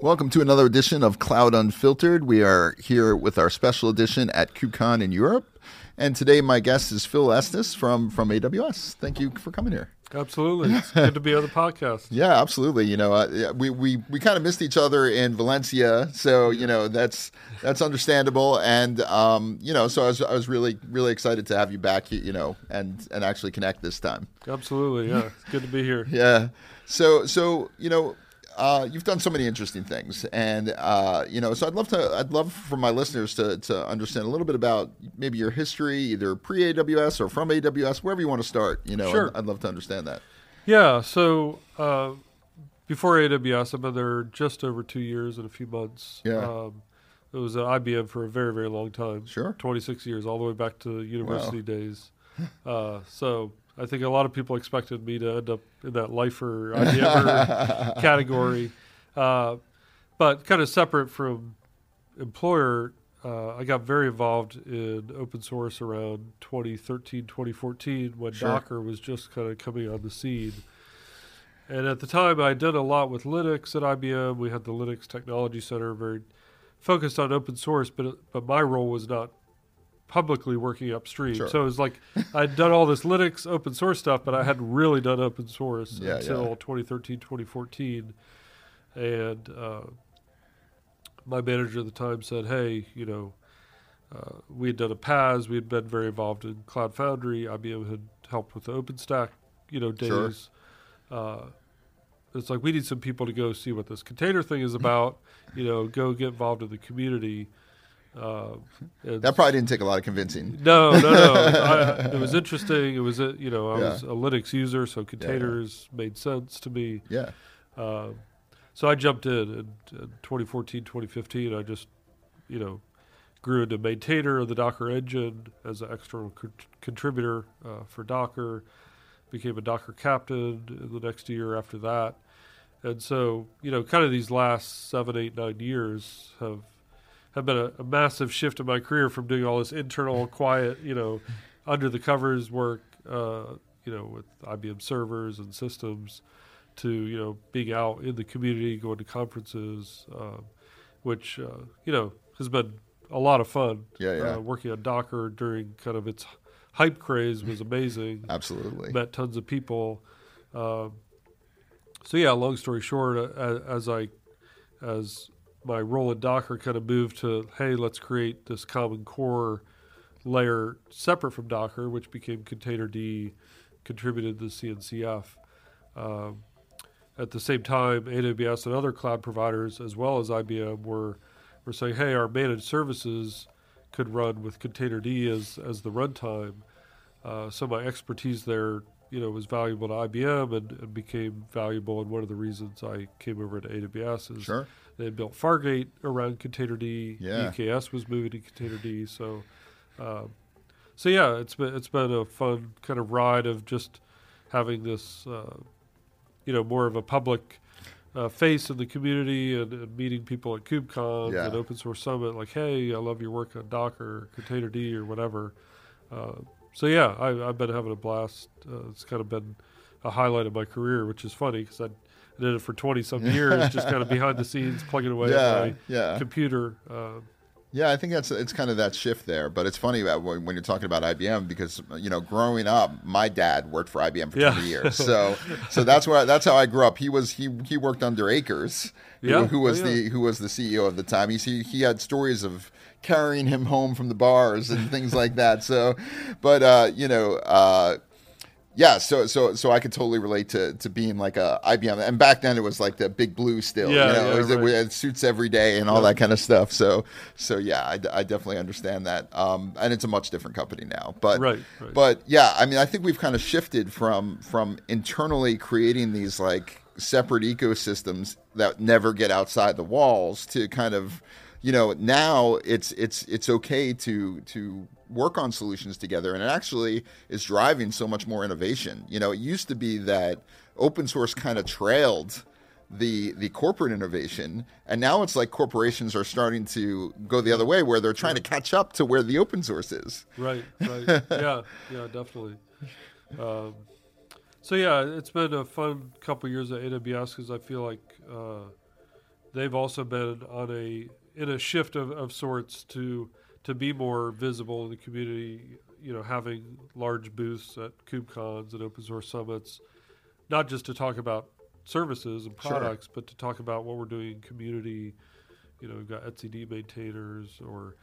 Welcome to another edition of Cloud Unfiltered. We are here with our special edition at KubeCon in Europe. And today my guest is Phil Estes from, from AWS. Thank you for coming here. Absolutely. It's good to be on the podcast. Yeah, absolutely. You know, uh, we, we, we kind of missed each other in Valencia, so you know that's that's understandable. And um, you know, so I was I was really really excited to have you back. You know, and and actually connect this time. Absolutely. Yeah, it's good to be here. Yeah. So so you know, uh, you've done so many interesting things, and uh, you know, so I'd love to, I'd love for my listeners to to understand a little bit about maybe your history, either pre AWS or from AWS, wherever you want to start. You know, sure. I'd, I'd love to understand that. Yeah. So uh, before AWS, I've been there just over two years and a few months. Yeah. Um, it was at IBM for a very very long time. Sure. Twenty six years, all the way back to university wow. days. Uh, so I think a lot of people expected me to end up in that lifer category. Uh, but kind of separate from employer, uh, I got very involved in open source around 2013, 2014 when Sure. Docker was just kind of coming on the scene. And at the time, I did a lot with Linux at IBM. We had the Linux Technology Center, very focused on open source, but but my role was not publicly working upstream. Sure. So it was like I'd done all this Linux open source stuff, but I hadn't really done open source Yeah, until yeah. 2013, 2014. And uh, my manager at the time said, "Hey, you know, uh, we had done a PaaS. We had been very involved in Cloud Foundry. IBM had helped with the OpenStack, you know, Sure. days. Uh, it's like we need some people to go see what this container thing is about. you know, go get involved in the community." Uh, That probably didn't take a lot of convincing. no, no, no. I, it was interesting. It was, a, you know, I Yeah. was a Linux user, so containers made sense to me. Yeah. Uh, so I jumped in in, in 2014, 2015. I just, you know, grew into maintainer of the Docker engine as an external co- contributor uh, for Docker. Became a Docker captain in the next year after that. And so, you know, kind of these last seven, eight, nine years have have been a, a massive shift in my career from doing all this internal, quiet, you know, under the covers work, uh, you know, with IBM servers and systems, to you know being out in the community, going to conferences, um, which uh, you know has been a lot of fun. Yeah, yeah. Uh, working on Docker during kind of its hype craze was amazing. Absolutely. Met tons of people. Um, so yeah, long story short, uh, as I as my role at Docker kind of moved to hey, let's create this common core layer separate from Docker, which became Containerd, contributed to CNCF. Um, at the same time, AWS and other cloud providers, as well as IBM, were were saying, "Hey, our managed services could run with Containerd as as the runtime." Uh, so my expertise there, you know, was valuable to IBM and, and became valuable. And one of the reasons I came over to AWS is Sure. They built Fargate around Containerd. Yeah. EKS was moving to Containerd. So, um, so yeah, it's been it's been a fun kind of ride of just having this, uh, you know, more of a public uh, face in the community and, and meeting people at KubeCon Yeah. and Open Source Summit. Like, hey, I love your work on Docker, Containerd, or whatever. Uh, so yeah, I, I've been having a blast. Uh, it's kind of been a highlight of my career, which is funny because I did it for twenty some years, just kind of behind the scenes, plugging away Yeah, at my yeah. computer. Uh, Yeah, I think that's it's kind of that shift there. But it's funny about when, when you're talking about IBM because you know, growing up, my dad worked for IBM for Yeah. 20 years. So, so that's where that's how I grew up. He was he he worked under Akers, who, Yeah. who was Oh, yeah. the who was the CEO of the time. He he, he had stories of carrying him home from the bars and things like that. So, but uh, you know. Uh, yeah, so so so I could totally relate to to being like a IBM, and back then it was like the big blue still, Yeah, you know, yeah, it was- right. suits every day and all Yeah. that kind of stuff. So so yeah, I, I definitely understand that, um, and it's a much different company now. But Right, right. but yeah, I mean, I think we've kind of shifted from from internally creating these like separate ecosystems that never get outside the walls to kind of you know now it's it's it's okay to to work on solutions together and it actually is driving so much more innovation you know it used to be that open source kind of trailed the the corporate innovation and now it's like corporations are starting to go the other way where they're trying to catch up to where the open source is Right, right. yeah, yeah, definitely. Um, so yeah, it's been a fun couple years at AWS because I feel like uh, they've also been on a in a shift of, of sorts to to be more visible in the community. You know, having large booths at KubeCons and open source summits, not just to talk about services and Sure. products, but to talk about what we're doing in community. You know, we've got etcd maintainers or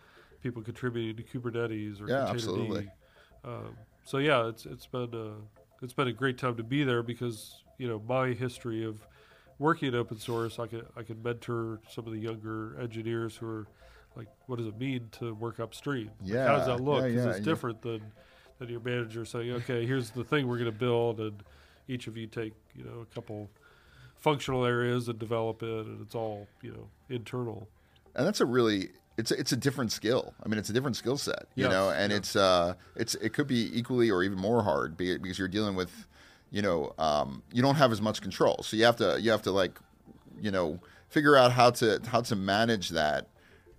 people contributing to Kubernetes or Yeah, absolutely. Um, so yeah, it's it's been a, it's been a great time to be there because you know my history of working in open source, I could I could mentor some of the younger engineers who are like, what does it mean to work upstream? Like, how does that look? Because yeah, it's you- different than than your manager saying, okay, here's the thing we're going to build, and each of you take you know a couple functional areas and develop it, and it's all you know internal. and that's a really it's a, it's a different skill. I mean, it's a different skill set, you Yes, know, and yeah. it's uh, it's it could be equally or even more hard because you're dealing with, you know, um, you don't have as much control, so you have to you have to like, you know, figure out how to how to manage that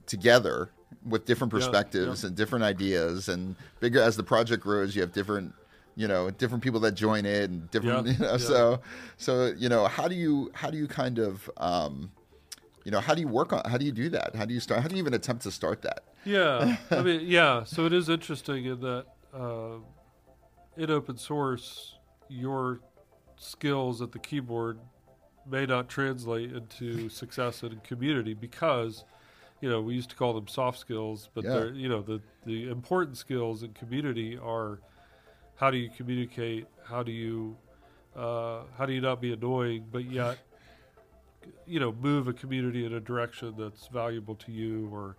together with different perspectives yeah. and different ideas, and bigger as the project grows, you have different. You know, different people that join in, and different. Yeah, You know, yeah. so, so you know, how do you how do you kind of um, you know how do you work on how do you do that how do you start how do you even attempt to start that Yeah, I mean, yeah. So it is interesting in that uh, in open source, your skills at the keyboard may not translate into success in a community because, you know, we used to call them soft skills, but Yeah. they're, you know, the the important skills in community are how do you communicate, how do you uh, how do you not be annoying, but yet you know move a community in a direction that's valuable to you or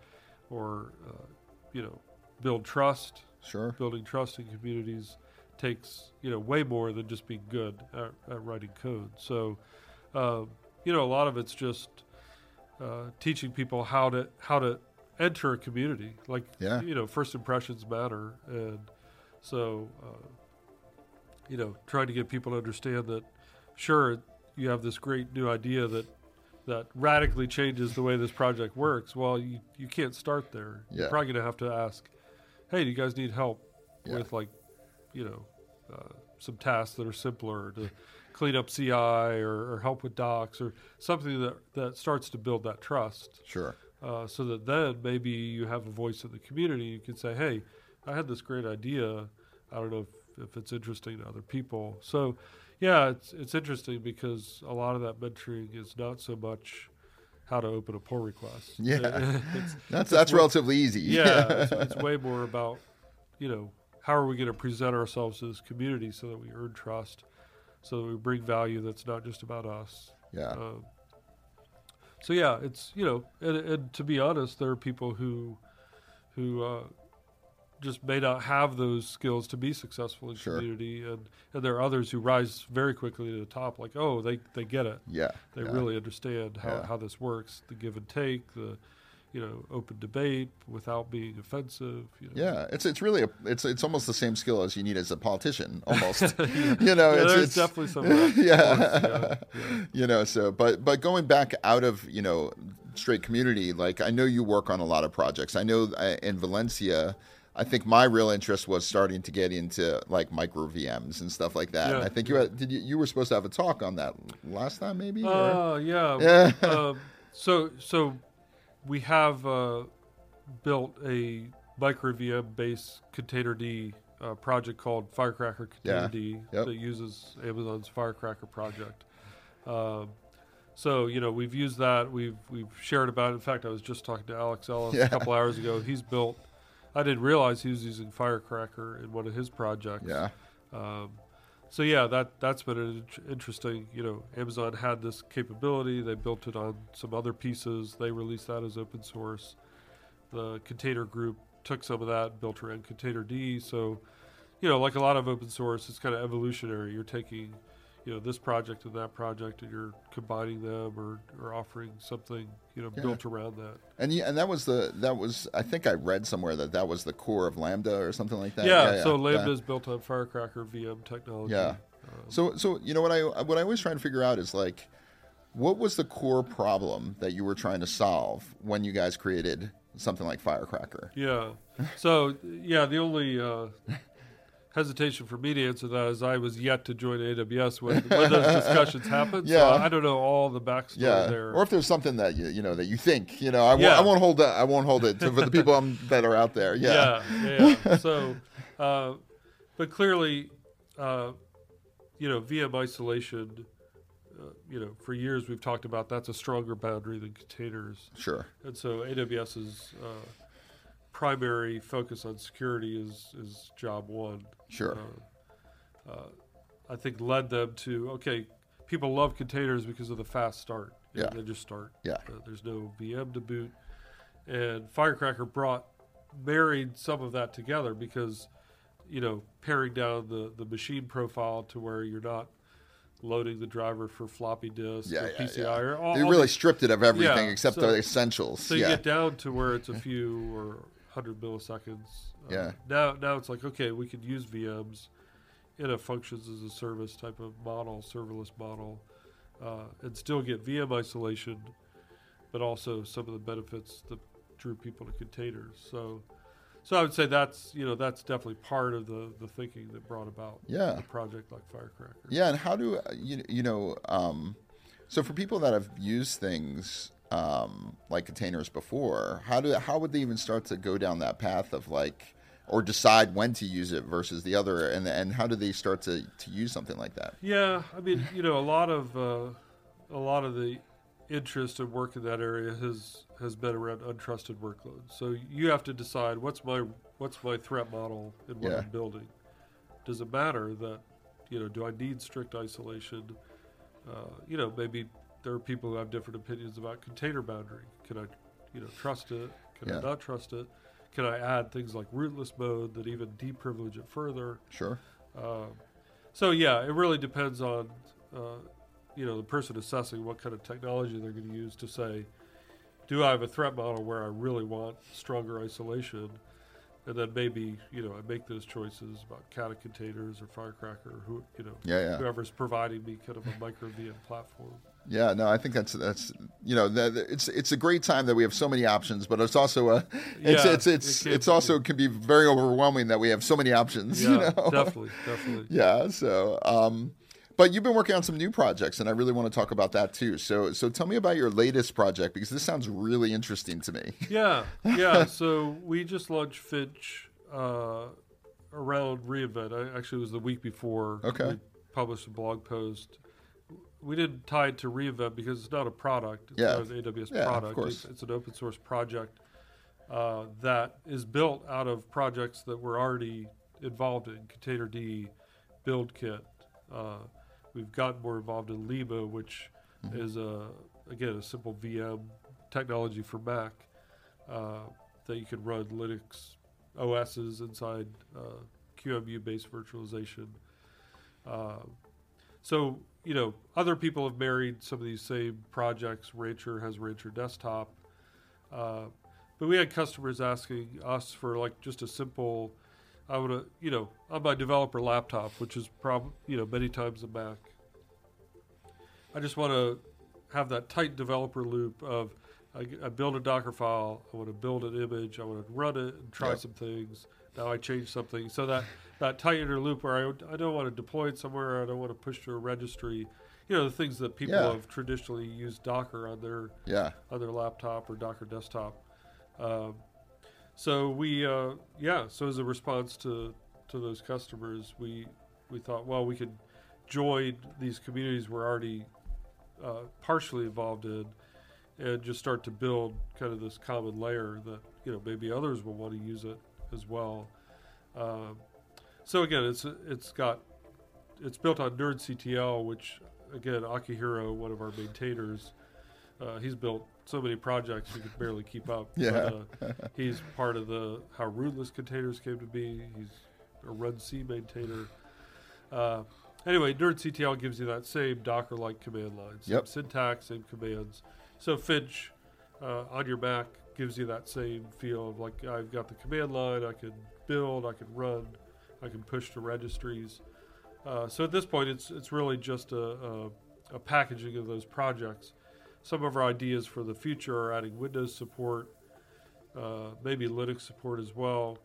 or uh, you know build trust. Sure. Building trust in communities takes you know way more than just being good at, at writing code. So um, you know a lot of it's just uh, teaching people how to how to enter a community like Yeah. you know first impressions matter and so uh, you know trying to get people to understand that sure you have this great new idea that that radically changes the way this project works well you, you can't start there Yeah. you're probably going to have to ask hey do you guys need help Yeah. with like you know uh, some tasks that are simpler to clean up ci or, or help with docs or something that that starts to build that trust sure uh, so that then maybe you have a voice in the community. You can say, "Hey, I had this great idea. I don't know if, if it's interesting to other people." So, yeah, it's it's interesting because a lot of that mentoring is not so much how to open a pull request. Yeah. it's, that's that's relatively easy yeah, it's, it's way more about you know how are we going to present ourselves to this community so that we earn trust, so that we bring value that's not just about us. yeah Um, so yeah, it's you know, and, and to be honest, there are people who who uh, just may not have those skills to be successful in Sure. community, and and there are others who rise very quickly to the top. Like, oh, they they get it. yeah They yeah. really understand how, Yeah. how this works, the give and take, the you know open debate without being offensive. You know. yeah it's it's really a, it's it's almost the same skill as you need as a politician almost you know Yeah, it's, there's it's definitely some. of that, of Yeah. yeah, yeah. you know so but but going back out of you know straight community like i know you work on a lot of projects i know uh, in valencia i think my real interest was starting to get into like micro vms and stuff like that and i think you had did you, you were supposed to have a talk on that last time maybe? Oh yeah. Yeah. um, so so we have uh, built a micro VM based container D uh, project called Firecracker Container Yeah. D Yep. that uses Amazon's Firecracker project. Um, so you know we've used that. We've we've shared about it. In fact, I was just talking to Alex Ellis Yeah. a couple hours ago. He's built. I didn't realize he was using Firecracker in one of his projects. yeah Um, so yeah, that that's been interesting. You know, Amazon had this capability. They built it on some other pieces. They released that as open source. The container group took some of that, built around Container D. So, you know, like a lot of open source, it's kind of evolutionary. You're taking, you know, this project and that project, and you're combining them or, or offering something, you know, Yeah. built around that. and yeah, and that was the that was i think i read somewhere that that was the core of lambda or something like that Yeah. so yeah. Lambda is built on Firecracker VM technology. Yeah. Um, So, so you know what I what I was trying to figure out is like, what was the core problem that you were trying to solve when you guys created something like Firecracker? Yeah. So yeah, the only uh, hesitation for me to answer that is I was yet to join AWS when, when those discussions happened. Yeah. So I don't know all the backstory Yeah, there. or if there's something that you you know that you think you know, I won't Yeah. I won't hold that I won't hold it to, for the people um, that are out there. Yeah, yeah, yeah. so, uh, but clearly, uh, you know, VM isolation. Uh, you know, for years we've talked about that's a stronger boundary than containers, sure. and so AWS's uh, primary focus on security is is job one. Sure. Uh, uh, I think led them to okay. People love containers because of the fast start. Know, Yeah. they just start. Yeah. Uh, there's no VM to boot, and Firecracker brought married some of that together because you know paring down the the machine profile to where you're not loading the driver for floppy disk Yeah, or yeah, PCI yeah. or all, They all really the- stripped it of everything except so- the essentials. so you yeah, get down to where it's a few or hundred milliseconds. Uh, Yeah. Now, now it's like okay, we could use VMs in a functions as a service type of model, serverless model, uh, and still get VM isolation, but also some of the benefits that drew people to containers. So, so I would say that's you know that's definitely part of the the thinking that brought about Yeah. a project like Firecracker. Yeah, and how do uh, you you know? Um, so for people that have used things um, like containers before, how do how would they even start to go down that path of like, or decide when to use it versus the other, and and how do they start to to use something like that? Yeah, I mean, you know, a lot of uh, a lot of the interest and work in that area has has been around untrusted workloads. So you have to decide what's my what's my threat model and what Yeah. I'm building. Does it matter that you know? Do I need strict isolation? Uh, you know, maybe there are people who have different opinions about container boundary. Can I, you know, trust it? Can Yeah. I not trust it? Can I add things like rootless mode that even deprivilege it further? Sure. Um, so yeah, it really depends on uh, you know the person assessing what kind of technology they're going to use to say, do I have a threat model where I really want stronger isolation, and then maybe you know I make those choices about Kata containers or Firecracker or who you know Yeah, yeah. whoever's providing me kind of a micro VM platform. Yeah, no, I think that's that's you know that it's it's a great time that we have so many options, but it's also a it's Yeah, it's it's it it's also can be very overwhelming that we have so many options. Yeah, you know? definitely, definitely. Yeah. So, um, but you've been working on some new projects, and I really want to talk about that too. So, so tell me about your latest project because this sounds really interesting to me. Yeah, yeah. so we just launched Finch uh, around reInvent. I, actually, it was the week before. Okay. We published a blog post. We didn't tie it to reInvent because it's not a product. It's Yeah. not an AWS Yeah, of product. course. It's, it's an open source project uh, that is built out of projects that we're already involved in. Containerd, BuildKit. Uh, we've gotten more involved in Lima, which Mm-hmm. is a again a simple VM technology for Mac uh, that you can run Linux OSs inside uh, QEMU-based virtualization. Uh, so you know, other people have married some of these same projects. Rancher has Rancher Desktop, uh, but we had customers asking us for like just a simple. I would, you know, on my developer laptop, which is probably, you know, many times a Mac. I just want to have that tight developer loop of I, I build a Docker file, I want to build an image, I want to run it and try Yep. some things. Now I change something, so that that tight inner loop where I, I don't want to deploy it somewhere, I don't want to push to a registry. You know the things that people Yeah. have traditionally used Docker on their Yeah. on their laptop or Docker desktop. Um, so we, uh, yeah, so as a response to, to those customers, we we thought, well, we could join these communities we're already uh, partially involved in, and just start to build kind of this common layer that you know maybe others will want to use it as well. Um, so again, it's it's got it's built on NerdCTL, which again Akihiro, one of our maintainers, uh, he's built so many projects you could barely keep up. Yeah. But, uh, he's part of the how rootless containers came to be. He's a runc maintainer. Uh, anyway, NerdCTL gives you that same Docker-like command line, same Yep. syntax, same commands. So Finch uh, on your Mac gives you that same feel of like I've got the command line, I can build, I can run, I can push to registries. Uh, so at this point, it's it's really just a, a, a packaging of those projects. Some of our ideas for the future are adding Windows support, uh, maybe Linux support as well.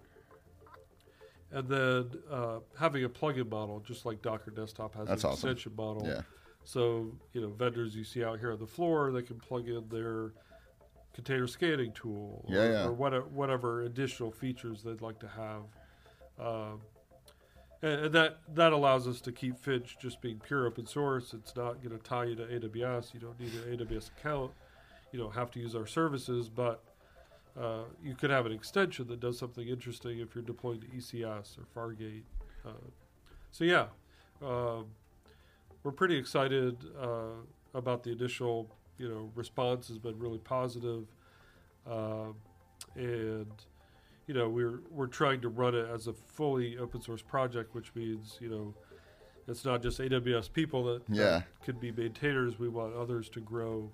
and then uh, having a plug-in model, just like Docker Desktop has That's an awesome. extension model. Yeah. So you know, vendors you see out here on the floor, they can plug in their container scanning tool, or, Yeah, yeah. or whatever, whatever additional features they'd like to have. Um, and, and that that allows us to keep Finch just being pure open source. It's not going to tie you to AWS. You don't need an AWS account. You don't have to use our services, but uh, you could have an extension that does something interesting if you're deploying to ECS or Fargate. Uh, so yeah, um, we're pretty excited uh, about the initial you know response has been really positive, um, and you know we're we're trying to run it as a fully open source project, which means you know it's not just AWS people that, that Yeah. could be maintainers. We want others to grow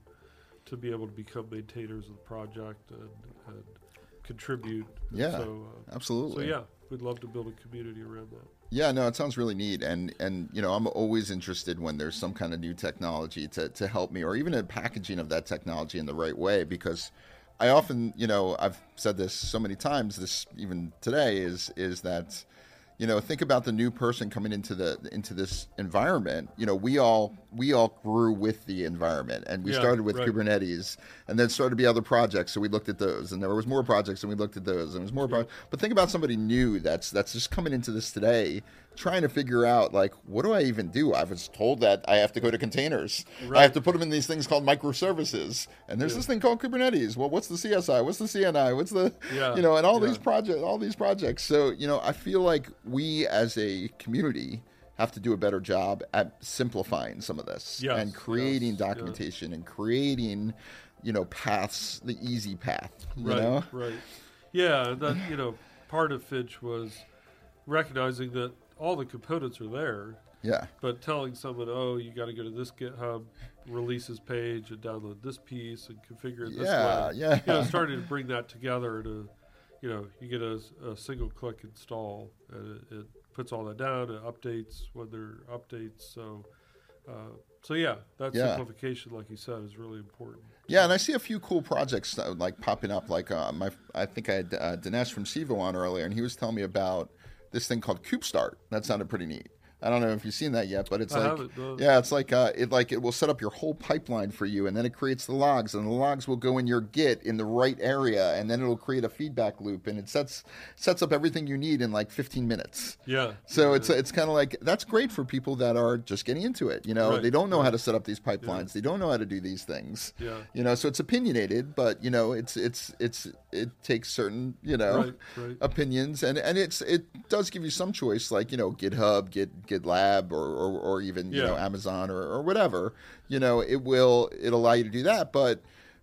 to be able to become maintainers of the project and, and contribute. Yeah, So, uh, Absolutely. so yeah, we'd love to build a community around that. Yeah, no, it sounds really neat, and and you know, I'm always interested when there's some kind of new technology to to help me, or even a packaging of that technology in the right way, because I often, you know, I've said this so many times, this even today is is that, you know, think about the new person coming into the into this environment. You know, we all we all grew with the environment, and we Yeah, started with right. Kubernetes, and then started to be other projects. So we looked at those, and there was more projects, and we looked at those, and there was more. Pro- but think about somebody new that's that's just coming into this today, trying to figure out like, what do I even do? I was told that I have to go to containers. I have to put them in these things called microservices, and there's Yeah. this thing called Kubernetes. Well, what's the CSI? What's the CNI? What's the Yeah, you know, and all yeah. these projects, all these projects. So you know, I feel like we as a community have to do a better job at simplifying some of this Yes, and creating yes, documentation and creating, you know, paths, the easy path. You right, know, right. Yeah, that you know, part of Finch was recognizing that all the components are there, yeah, but telling someone, "Oh, you got to go to this GitHub releases page and download this piece and configure it this yeah, way." yeah, You know, starting to bring that together to, you know, you get a, a single click install and it, it puts all that down. It updates when there are updates. So, uh, so yeah, that Yeah. simplification, like you said, is really important. Yeah, and I see a few cool projects uh, like popping up. Like uh, my, I think I had uh, Dinesh from Civo on earlier, and he was telling me about this thing called Kubefirst. That sounded pretty neat. I don't know if you've seen that yet, but it's I like haven't, yeah, it's like uh, it like it will set up your whole pipeline for you, and then it creates the logs, and the logs will go in your Git in the right area, and then it'll create a feedback loop, and it sets sets up everything you need in like 15 minutes. Yeah. So it's it's kind of like that's great for people that are just getting into it. You know, Right, they don't know how to set up these pipelines. They don't know how to do these things. Yeah. You know, so it's opinionated, but you know, it's it's it's it takes certain you know Right, right. opinions, and and it's it does give you some choice, like you know, GitHub, Git GitLab, or or, or even you know Amazon or, or whatever. You know, it will it allow you to do that, but.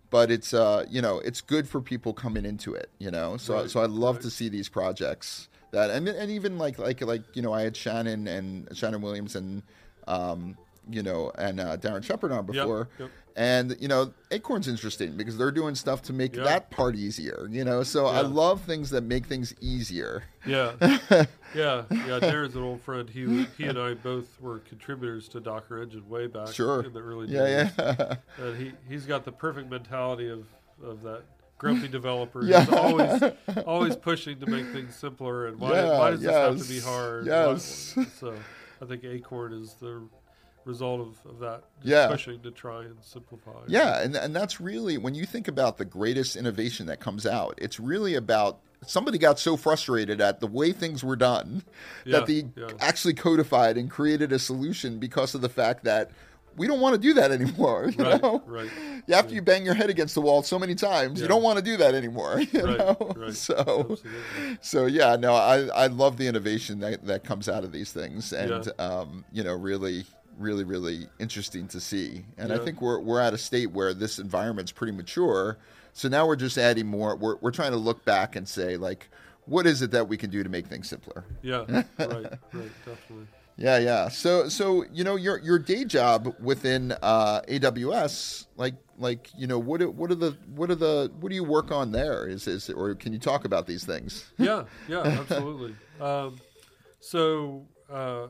But it's uh you know it's good for people coming into it you know so Right, so I love right. to see these projects that and and even like like like you know I had Shannon and Shannon Williams and um you know and uh, Darren Shepherd on before yep. And you know Acorn's interesting because they're doing stuff to make Yeah. that part easier you know so I love things that make things easier Yeah, yeah, yeah. Darren's an old friend. He he and I both were contributors to Docker Engine way back sure in the early yeah days. yeah And he he's got the perfect mentality of of that grumpy developer. Yeah. He's always always pushing to make things simpler. And why Yeah, why does this have to be hard? yes. So I think Acorn is the result of, of that. Yeah. pushing to try and simplify. Yeah, and and that's really when you think about the greatest innovation that comes out, it's really about somebody got so frustrated at the way things were done Yeah, that they yeah. actually codified and created a solution because of the fact that we don't want to do that anymore. You Right, know, right. after you bang your head against the wall so many times, you don't want to do that anymore. You Right, know, right. so Absolutely. so yeah, no, I I love the innovation that that comes out of these things, and Yeah. um, you know, really, really, really interesting to see. And I think we're we're at a state where this environment's pretty mature. So now we're just adding more. We're we're trying to look back and say like, what is it that we can do to make things simpler? Yeah, right, right, definitely. Yeah, yeah. So so you know your your day job within uh, AWS, like like you know what what are the what are the what do you work on there? Is is or can you talk about these things? yeah, yeah, absolutely. Um, so, uh,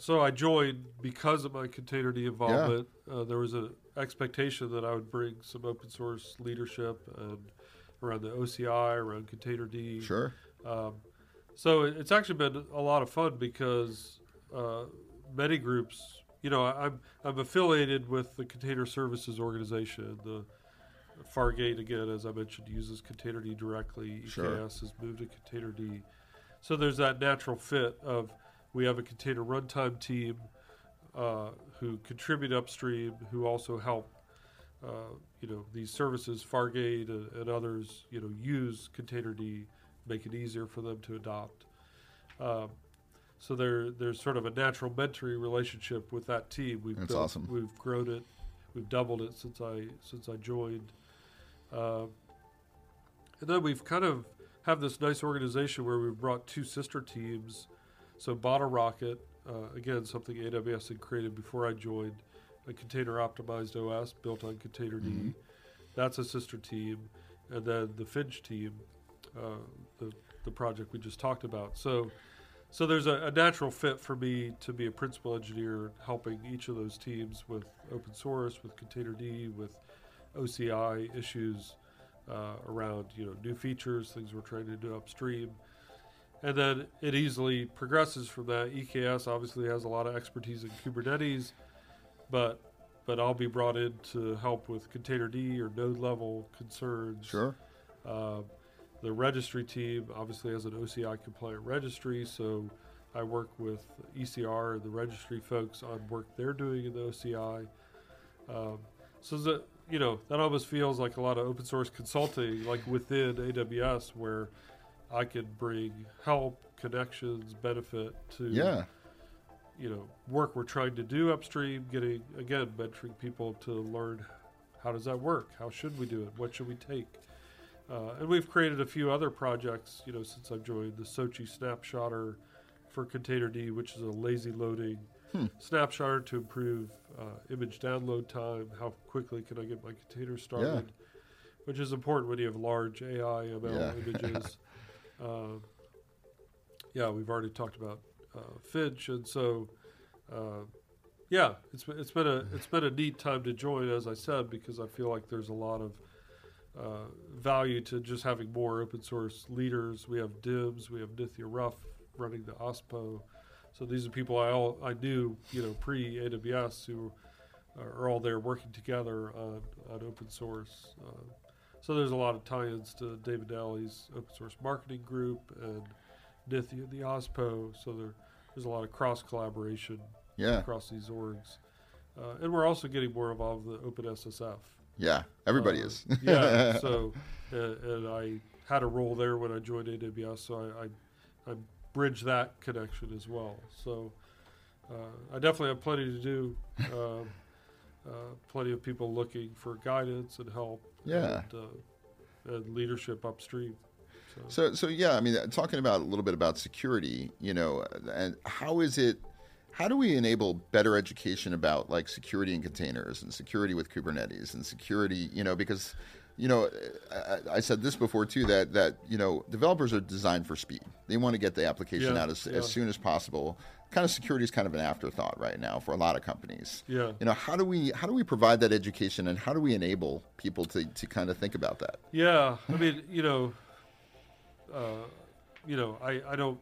so I joined because of my containerd involvement. Uh, there was an expectation that I would bring some open source leadership and around the OCI, around containerd. Sure. Um, So it- it's actually been a lot of fun because uh, many groups, you know, I- I'm I'm affiliated with the Container Services Organization. The Fargate again, as I mentioned, uses Containerd directly. EKS Sure. has moved to Containerd. So there's that natural fit of we have a container runtime team uh, who contribute upstream, who also help uh, you know these services, Fargate and, and others, you know, use Containerd, make it easier for them to adopt. Um, so there, there's sort of a natural mentoring relationship with that team. We've That's built- awesome. We've grown it, we've doubled it since I since I joined, uh, and then we've kind of have this nice organization where we've brought two sister teams. So Bottlerocket, uh, again, something AWS had created before I joined, a container optimized OS built on Containerd. Mhm. That's a sister team, and then the Finch team, uh, the the project we just talked about. So, so there's a, a natural fit for me to be a principal engineer, helping each of those teams with open source, with Containerd, with OCI issues uh, around you know new features, things we're trying to do upstream. And then it easily progresses from that. EKS obviously has a lot of expertise in Kubernetes, but but I'll be brought in to help with Containerd or node level concerns. Sure. Uh, the registry team obviously has an OCI compliant registry, so I work with ECR and the registry folks on work they're doing in the OCI. Um, so that you know that almost feels like a lot of open source consulting, like within AWS, where I can bring help, connections, benefit to Yeah. you know work we're trying to do upstream getting again mentoring people to learn how does that work? How should we do it? What should we take? Uh, and we've created a few other projects you know since i've joined the SOCI snapshotter for containerd which is a lazy loading Hmm. snapshotter to improve uh, image download time. How quickly can i get my container started? Which is important when you have large ai ml Yeah. images um, yeah we've already talked about uh, Finch, and so uh, yeah, it's it's been a it's been a neat time to join, as I said, because I feel like there's a lot of uh, value to just having more open source leaders. We have Dims, we have Nithya Ruff running the OSPO, so these are people I all I knew you know pre AWS who are all there working together on on open source. Uh, so there's a lot of tie-ins to David Nalley's open source marketing group and Nithya the OSPO. So there, there's a lot of cross collaboration Yeah. across these orgs. Uh, and we're also getting more involved with the OpenSSF. Yeah. Everybody Uh, is. yeah. So, uh, and I had a role there when I joined AWS, so I, I, I bridge that connection as well. So, uh, I definitely have plenty to do. Uh, plenty of people looking for guidance and help. Yeah. And, uh, and leadership upstream. So, So, so yeah, I mean, uh, talking about a little bit about security, you know, and how is it? How do we enable better education about like security in containers and security with Kubernetes and security? You know, because you know, I, I said this before too that that you know developers are designed for speed. They want to get the application Yeah, out as, yeah. as soon as possible. Kind of security is kind of an afterthought right now for a lot of companies. yeah. You know, how do we how do we provide that education and how do we enable people to, to kind of think about that? Yeah, I mean, you know, uh, you know, I, I don't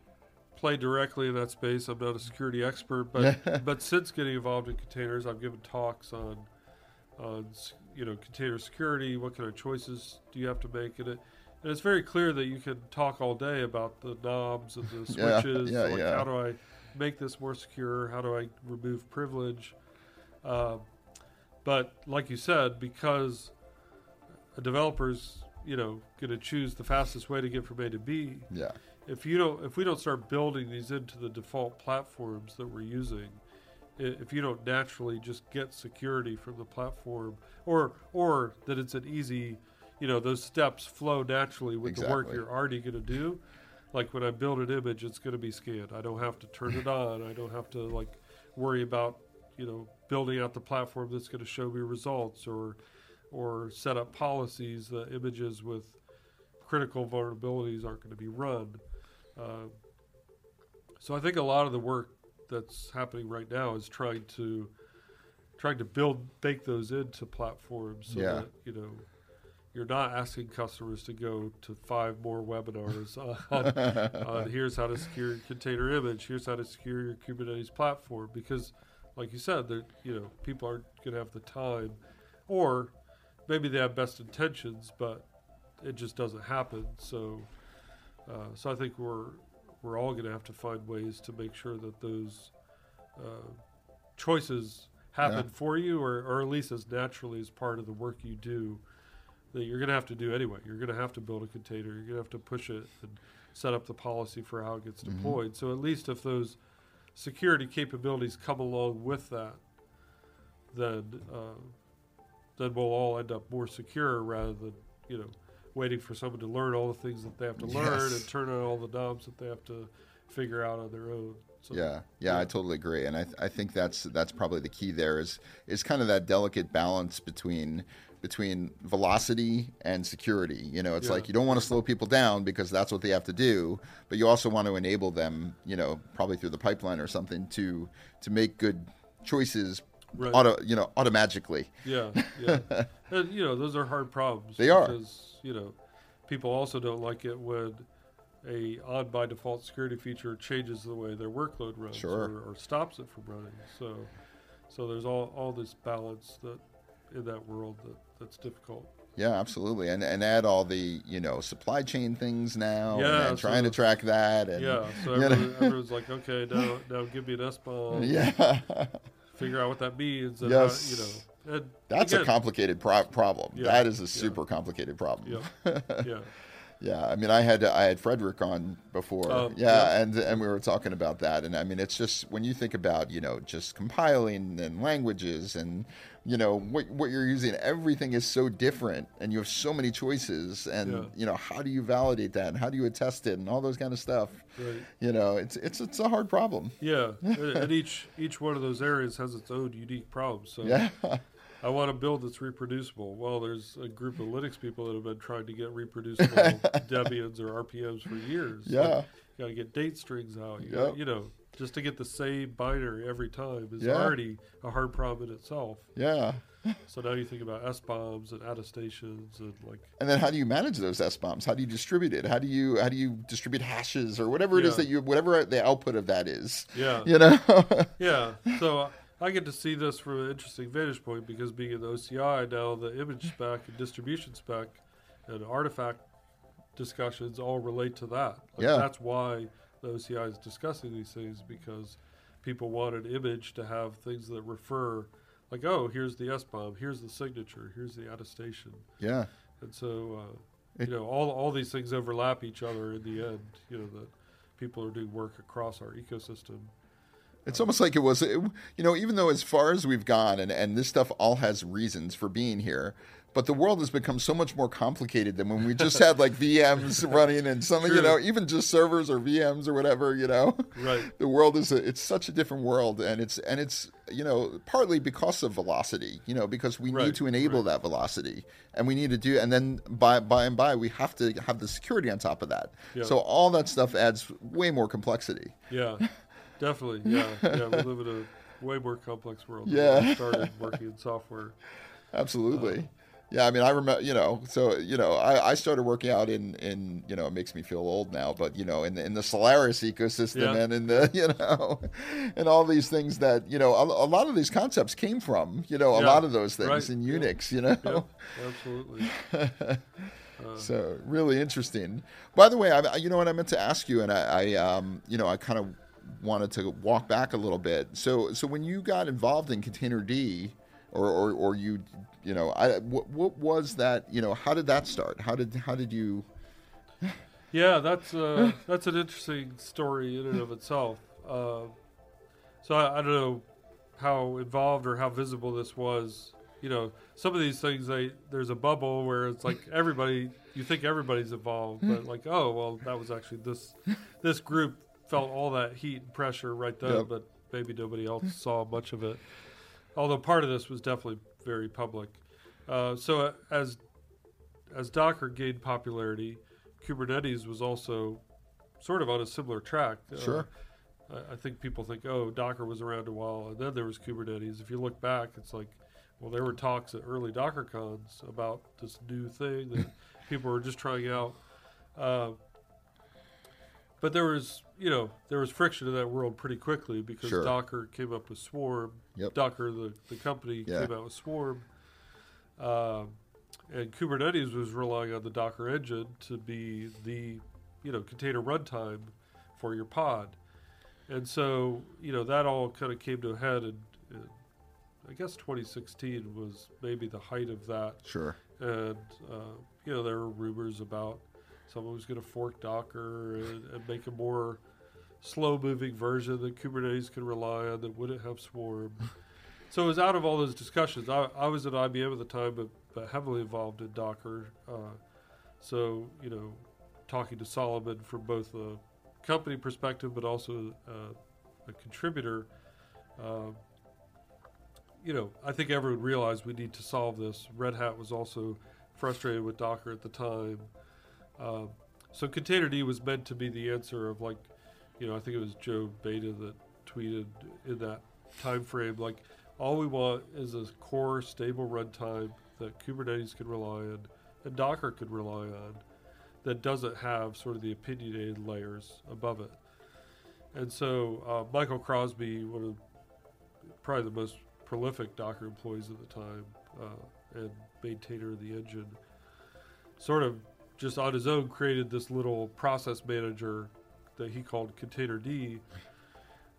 play directly in that space. I'm not a security expert, but but since getting involved in containers, I've given talks on on you know container security. What kind of choices do you have to make in it? And it's very clear that you can talk all day about the knobs and the Yeah, switches. yeah, like yeah. how do I make this more secure? How do I remove privilege? Um, but like you said, because a developer's you know going to choose the fastest way to get from A to B. Yeah. If you don't, if we don't start building these into the default platforms that we're using, if you don't naturally just get security from the platform, or or that it's an easy, you know, those steps flow naturally with the work you're already going to do. Like when I build an image, it's going to be scanned. I don't have to turn it on. I don't have to like worry about you know building out the platform that's going to show me results or or set up policies that images with critical vulnerabilities aren't going to be run. Uh, so I think a lot of the work that's happening right now is trying to trying to build bake those into platforms so Yeah. that you know you're not asking customers to go to five more webinars on, on here's how to secure your container image, here's how to secure your Kubernetes platform, because, like you said, that you know people aren't going to have the time, or maybe they have best intentions, but it just doesn't happen. So, uh, so I think we're we're all going to have to find ways to make sure that those uh, choices happen Yeah. for you, or, or at least as naturally as part of the work you do that you're going to have to do anyway. You're going to have to build a container. You're going to have to push it and set up the policy for how it gets Mhm. deployed. So at least if those security capabilities come along with that, then uh, then we'll all end up more secure rather than you know waiting for someone to learn all the things that they have to learn Yes. and turn on all the knobs that they have to figure out on their own. So, yeah, yeah, I totally agree, and I, th- I think that's that's probably the key. There is is kind of that delicate balance between between velocity and security. You know, it's Yeah. like you don't want to slow people down because that's what they have to do, but you also want to enable them. You know, probably through the pipeline or something to to make good choices. Right. Auto, you know, automagically. Yeah, yeah. and you know, those are hard problems. They are. because you know, people also don't like it when a on by default security feature changes the way their workload runs Sure. or, or stops it from running. So, so there's all all this balance that in that world that that's difficult. Yeah, absolutely, and and add all the you know supply chain things now, Yeah, and, so trying to track that, and yeah. So everyone, everyone's like, okay, now now give me an SBOM. yeah, Figure out what that means. And Yes. how, you know, and that's again, a complicated pro- problem. Yeah, that is a yeah. super complicated problem. Yeah, yeah. Yeah, I mean, I had I had Frederick on before. Oh, yeah, yeah. and and we were talking about that, and I mean, it's just when you think about you know just compiling and languages and you know what what you're using, everything is so different, and you have so many choices, and Yeah. you know how do you validate that, and how do you attest it, and all those kind of stuff. Right. You know, it's it's it's a hard problem. Yeah, and and each each one of those areas has its own unique problems. So Yeah, I want to build that's reproducible. Well, there's a group of Linux people that have been trying to get reproducible Debians or RPMs for years. yeah, you got to get date strings out. You, Yep. gotta- you know, just to get the same binary every time is Yeah. already a hard problem in itself. yeah. So now you think about SBOMs and attestations and like And then how do you manage those SBOMs? How do you distribute it? How do you how do you distribute hashes or whatever it is Yeah. that you whatever the output of that is? yeah, You know. Yeah, so I get to see this from an interesting vantage point because being in the OCI now, the image spec and distribution spec and artifact discussions all relate to that. Like Yeah. That's why the OCI is discussing these things because people want an image to have things that refer, like, oh, here's the SBOM, here's the signature, here's the attestation, yeah. and so uh, It- you know all all these things overlap each other in the end. You know that people are doing work across our ecosystem. It's almost like it was, it, you know, even though as far as we've gone, and, and this stuff all has reasons for being here, but the world has become so much more complicated than when we just had like VMs running and something, you know, even just servers or VMs or whatever, you know. Right. The world is a, it's such a different world, and it's and it's you know partly because of velocity, you know, because we need to enable right. that velocity, and we need to do, and then by by and by we have to have the security on top of that. Yeah. So all that stuff adds way more complexity. Yeah, definitely. Yeah, yeah. We live in a way more complex world. Yeah. we started working in software. Absolutely. yeah, I mean, I remember, you know, so you know, I, I started working out in in you know, it makes me feel old now, but you know, in the, in the Solaris ecosystem Yeah. and in the you know, and all these things that you know, a, a lot of these concepts came from you know, a Yeah, lot of those things right, in yeah. Unix, you know. Absolutely. Uh, So really interesting. By the way, I, you know what I meant to ask you, and I, I um, you know, I kind of wanted to walk back a little bit. So, so when you got involved in Container D, or, or, or you, you know, I, what, what was that? You know, how did that start? How did, how did you? Yeah, that's uh, that's an interesting story in and of itself. Uh, so I, I don't know how involved or how visible this was. You know, some of these things, they there's a bubble where it's like everybody, you think everybody's involved, but like, oh well, that was actually this this group felt all that heat and pressure right there, Yep. but maybe nobody else saw much of it. Although part of this was definitely very public. Uh, so uh, as as Docker gained popularity, Kubernetes was also sort of on a similar track. Uh, Sure. I, I think people think, oh, Docker was around a while, and then there was Kubernetes. If you look back, it's like well, there were talks at early DockerCons about this new thing that people were just trying out. Uh, but there was, you know, there was friction in that world pretty quickly because Sure. Docker came up with Swarm. Yep. Docker, the, the company, Yeah. came out with Swarm. Um, and Kubernetes was relying on the Docker engine to be the, you know, container runtime for your pod. And so, you know, that all kind of came to a head and, in I guess 2016 was maybe the height of that Sure. and uh, you know there were rumors about someone was going to fork Docker and, and make a more slow-moving version that Kubernetes could rely on that wouldn't have Swarm. so it was out of all those discussions. I, I was at IBM at the time, but, but heavily involved in Docker. Uh, so you know, talking to Solomon from both a company perspective, but also uh, a contributor. Uh, you know, I think everyone realized we need to solve this. Red Hat was also frustrated with Docker at the time. Um, so Containerd was meant to be the answer of like, you know, I think it was Joe Beda that tweeted in that time frame, like, all we want is a core stable runtime that Kubernetes can rely on and Docker could rely on that doesn't have sort of the opinionated layers above it. And so uh, Michael Crosby, one of probably the most prolific Docker employees at the time uh, and maintainer of the engine, sort of just on his own created this little process manager that he called Containerd.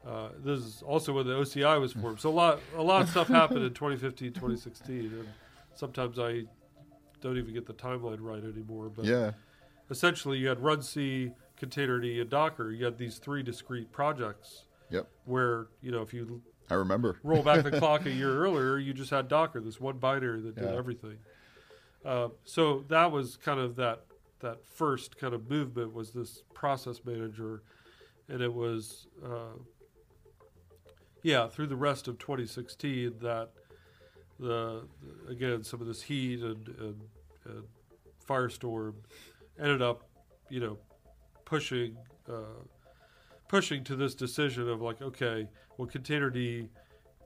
Uh, this is also when the OCI was formed. So a lot, a lot of stuff happened in 2015, 2016, and sometimes I don't even get the timeline right anymore. But Yeah. essentially, you had runc, Containerd, and Docker. You had these three discrete projects. Yep. Where you know if you I remember. roll back the clock a year earlier, you just had Docker, this one binary that did Yeah. everything. Uh, so that was kind of that that first kind of movement was this process manager, and it was uh, yeah through the rest of 2016 that the again some of this heat and, and, and firestorm ended up you know pushing uh, pushing to this decision of like okay well containerd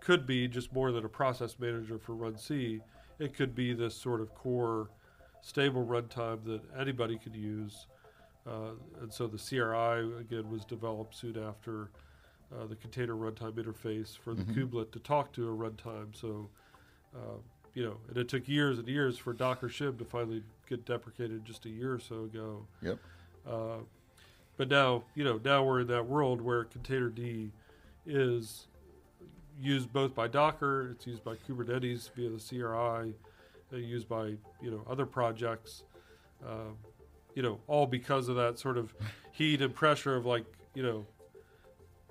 could be just more than a process manager for runc. It could be this sort of core stable runtime that anybody could use uh, and so the CRI again was developed soon after uh, the container runtime interface for the Mhm. kubelet to talk to a runtime. So, uh, you know, and it took years and years for Dockershim to finally get deprecated just a year or so ago. Yep. Uh, but now, you know, now we're in that world where Containerd is used both by Docker, it's used by Kubernetes via the CRI, used by you know other projects. Um, you know, all because of that sort of heat and pressure of like you know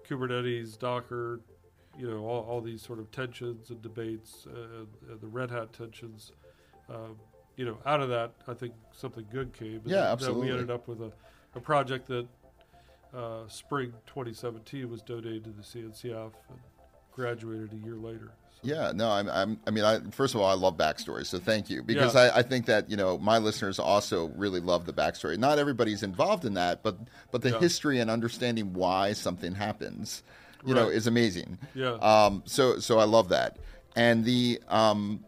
Kubernetes, Docker, you know, all, all these sort of tensions and debates, uh, and the Red Hat tensions. Um, you know, out of that, I think something good came. Yeah, that- that absolutely. we ended up with a, a project that uh, spring 2017 was donated to the CNCF and graduated a year later. Yeah, no, I'm, I'm, I mean, I, first of all, I love backstories, so thank you because Yeah. I, I think that you know my listeners also really love the backstory. Not everybody's involved in that, but but the Yeah. history and understanding why something happens, you know, is amazing. Yeah. Um, so so I love that, and the um,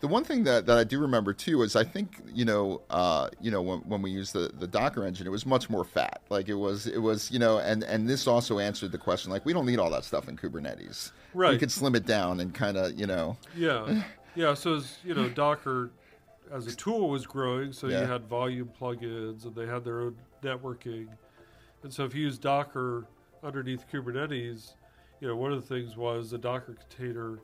the one thing that, that I do remember too is I think you know uh, you know when, when we used the, the Docker engine, it was much more fat. Like it was it was you know, and and this also answered the question like we don't need all that stuff in Kubernetes. We Right. could slim it down and kind of you know. Yeah, yeah. So as you know, Docker as a tool was growing, so Yeah. you had volume plugins, and they had their own networking. And so if you use Docker underneath Kubernetes, you know, one of the things was the Docker container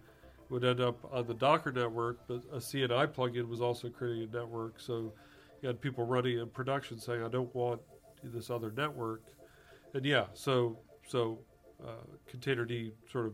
would end up on the Docker network, but a CNI plugin was also creating a network. So you had people running in production saying, "I don't want this other network," and yeah, so so uh, Containerd sort of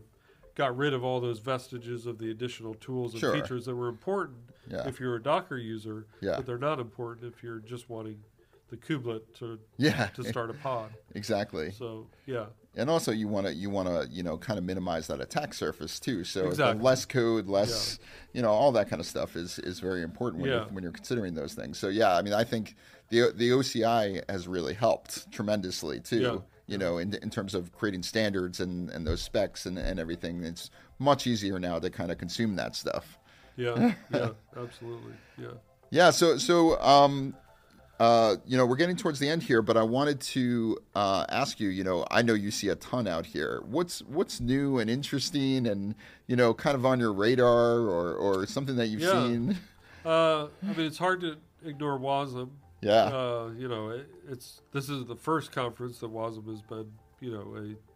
got rid of all those vestiges of the additional tools and Sure. features that were important Yeah. if you're a Docker user, Yeah. but they're not important if you're just wanting the kubelet to Yeah, to start a pod. exactly. So yeah, And also, you want to you want to you know kind of minimize that attack surface too. So Exactly. less code, less you know all that kind of stuff is is very important when, Yeah. you're, when you're considering those things. So yeah, I mean, I think the the OCI has really helped tremendously too. Yeah. You know, in, in terms of creating standards and, and those specs and, and everything, it's much easier now to kind of consume that stuff. Yeah, yeah, absolutely. Yeah. Yeah. So so um, uh, you know, we're getting towards the end here, but I wanted to uh, ask you. You know, I know you see a ton out here. What's what's new and interesting, and you know, kind of on your radar, or or something that you've Yeah. seen. Uh, I mean, it's hard to ignore WASM. Yeah. Uh, you know, it, it's this is the first conference that WASM has been, you know,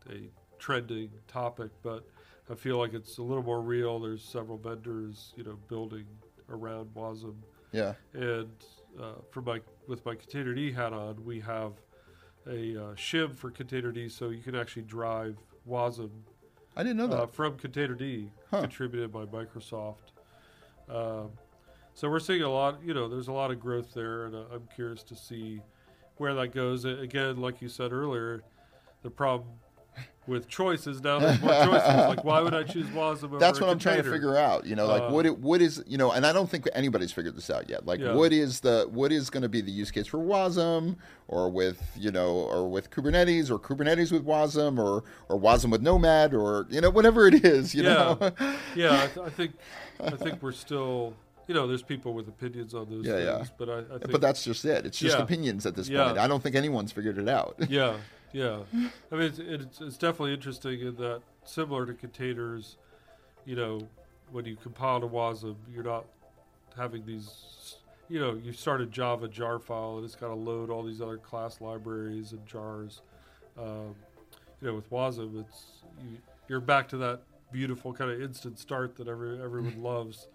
a, a trending topic, but I feel like it's a little more real. There's several vendors, you know, building around WASM, Yeah. and uh, for my with my Containerd hat on, we have a uh, shim for Containerd, so you can actually drive WASM I didn't know that. uh, from Containerd, Huh. contributed by Microsoft. Um, so we're seeing a lot. You know, there's a lot of growth there, and uh, I'm curious to see where that goes. Again, like you said earlier, the problem with choices. now there's more choices. Like, why would I choose WASM over That's what I'm trying to figure out. You know, like Uh, what it, what is you know, and I don't think anybody's figured this out yet. Like, Yeah. what is the what is going to be the use case for WASM, or with you know, or with Kubernetes, or Kubernetes with WASM, or or WASM with Nomad, or you know, whatever it is. You Yeah. know, Yeah, I, th- I think I think we're still. You know, there's people with opinions on those Yeah, yeah. things, but I, I think but that's just it. It's just Yeah. opinions at this Yeah. point. I don't think anyone's figured it out. yeah, yeah. I mean, it's, it's, it's definitely interesting in that similar to containers, you know, when you compile to WASM, you're not having these, you know, you start a Java jar file and it's got to load all these other class libraries and jars. Um, you know, with WASM, it's you, you're back to that beautiful kind of instant start that every, everyone loves.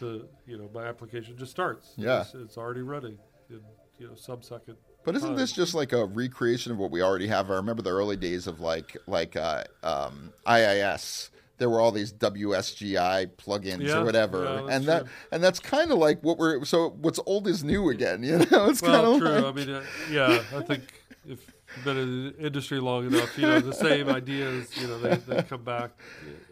To you know, my application just starts. Yeah. it's, it's already running in you know sub-second But isn't this just like a recreation of what we already have? I remember the early days of like like uh, um, IIS. There were all these WSGI plugins Yeah, or whatever, yeah, and that true. and that's kind of like what we're. So what's old is new again. You know, it's kind of true. like I mean, uh, yeah, I think if been in the industry long enough, you know, the same ideas, you know, they, they come back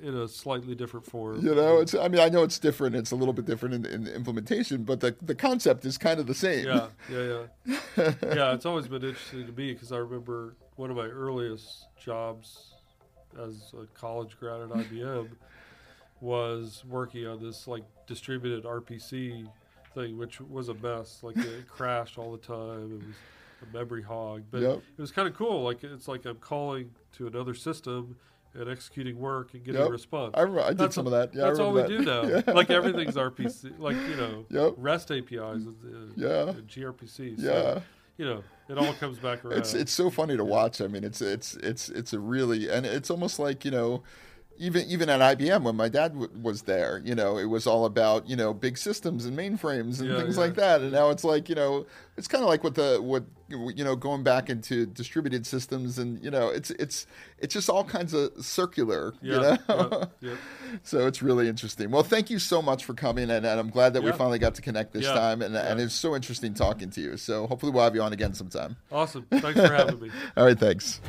in a slightly different form. you know. It's. I mean, I know it's different. It's a little bit different in, in the implementation, but the the concept is kind of the same. yeah, yeah, yeah. yeah, it's always been interesting to me because I remember one of my earliest jobs as a college grad at IBM was working on this like distributed RPC thing, which was a mess. Like it crashed all the time. It was a memory hog, but Yep. it was kind of cool. Like it's like I'm calling to another system and executing work and getting Yep. a response. I, remember, I did That's some a- of that. Yeah, That's all we do now. that. Like everything's RPC. Like you know, Yep. REST APIs, uh, Yeah. and gRPC. So, Yeah. you know, it all comes back around. It's it's so funny to watch. I mean, it's it's it's it's a really and it's almost like you know, even even at IBM when my dad w- was there, you know, it was all about you know big systems and mainframes and Yeah, things yeah. like that. And now it's like you know, it's kind of like what the what you know going back into distributed systems and you know it's it's it's just all kinds of circular. yeah, You know. yeah. So it's really interesting. Well, thank you so much for coming, and, and I'm glad that we finally got to connect this time. And, and it's so interesting talking to you. So hopefully we'll have you on again sometime. Awesome. Thanks for having me. All right, thanks.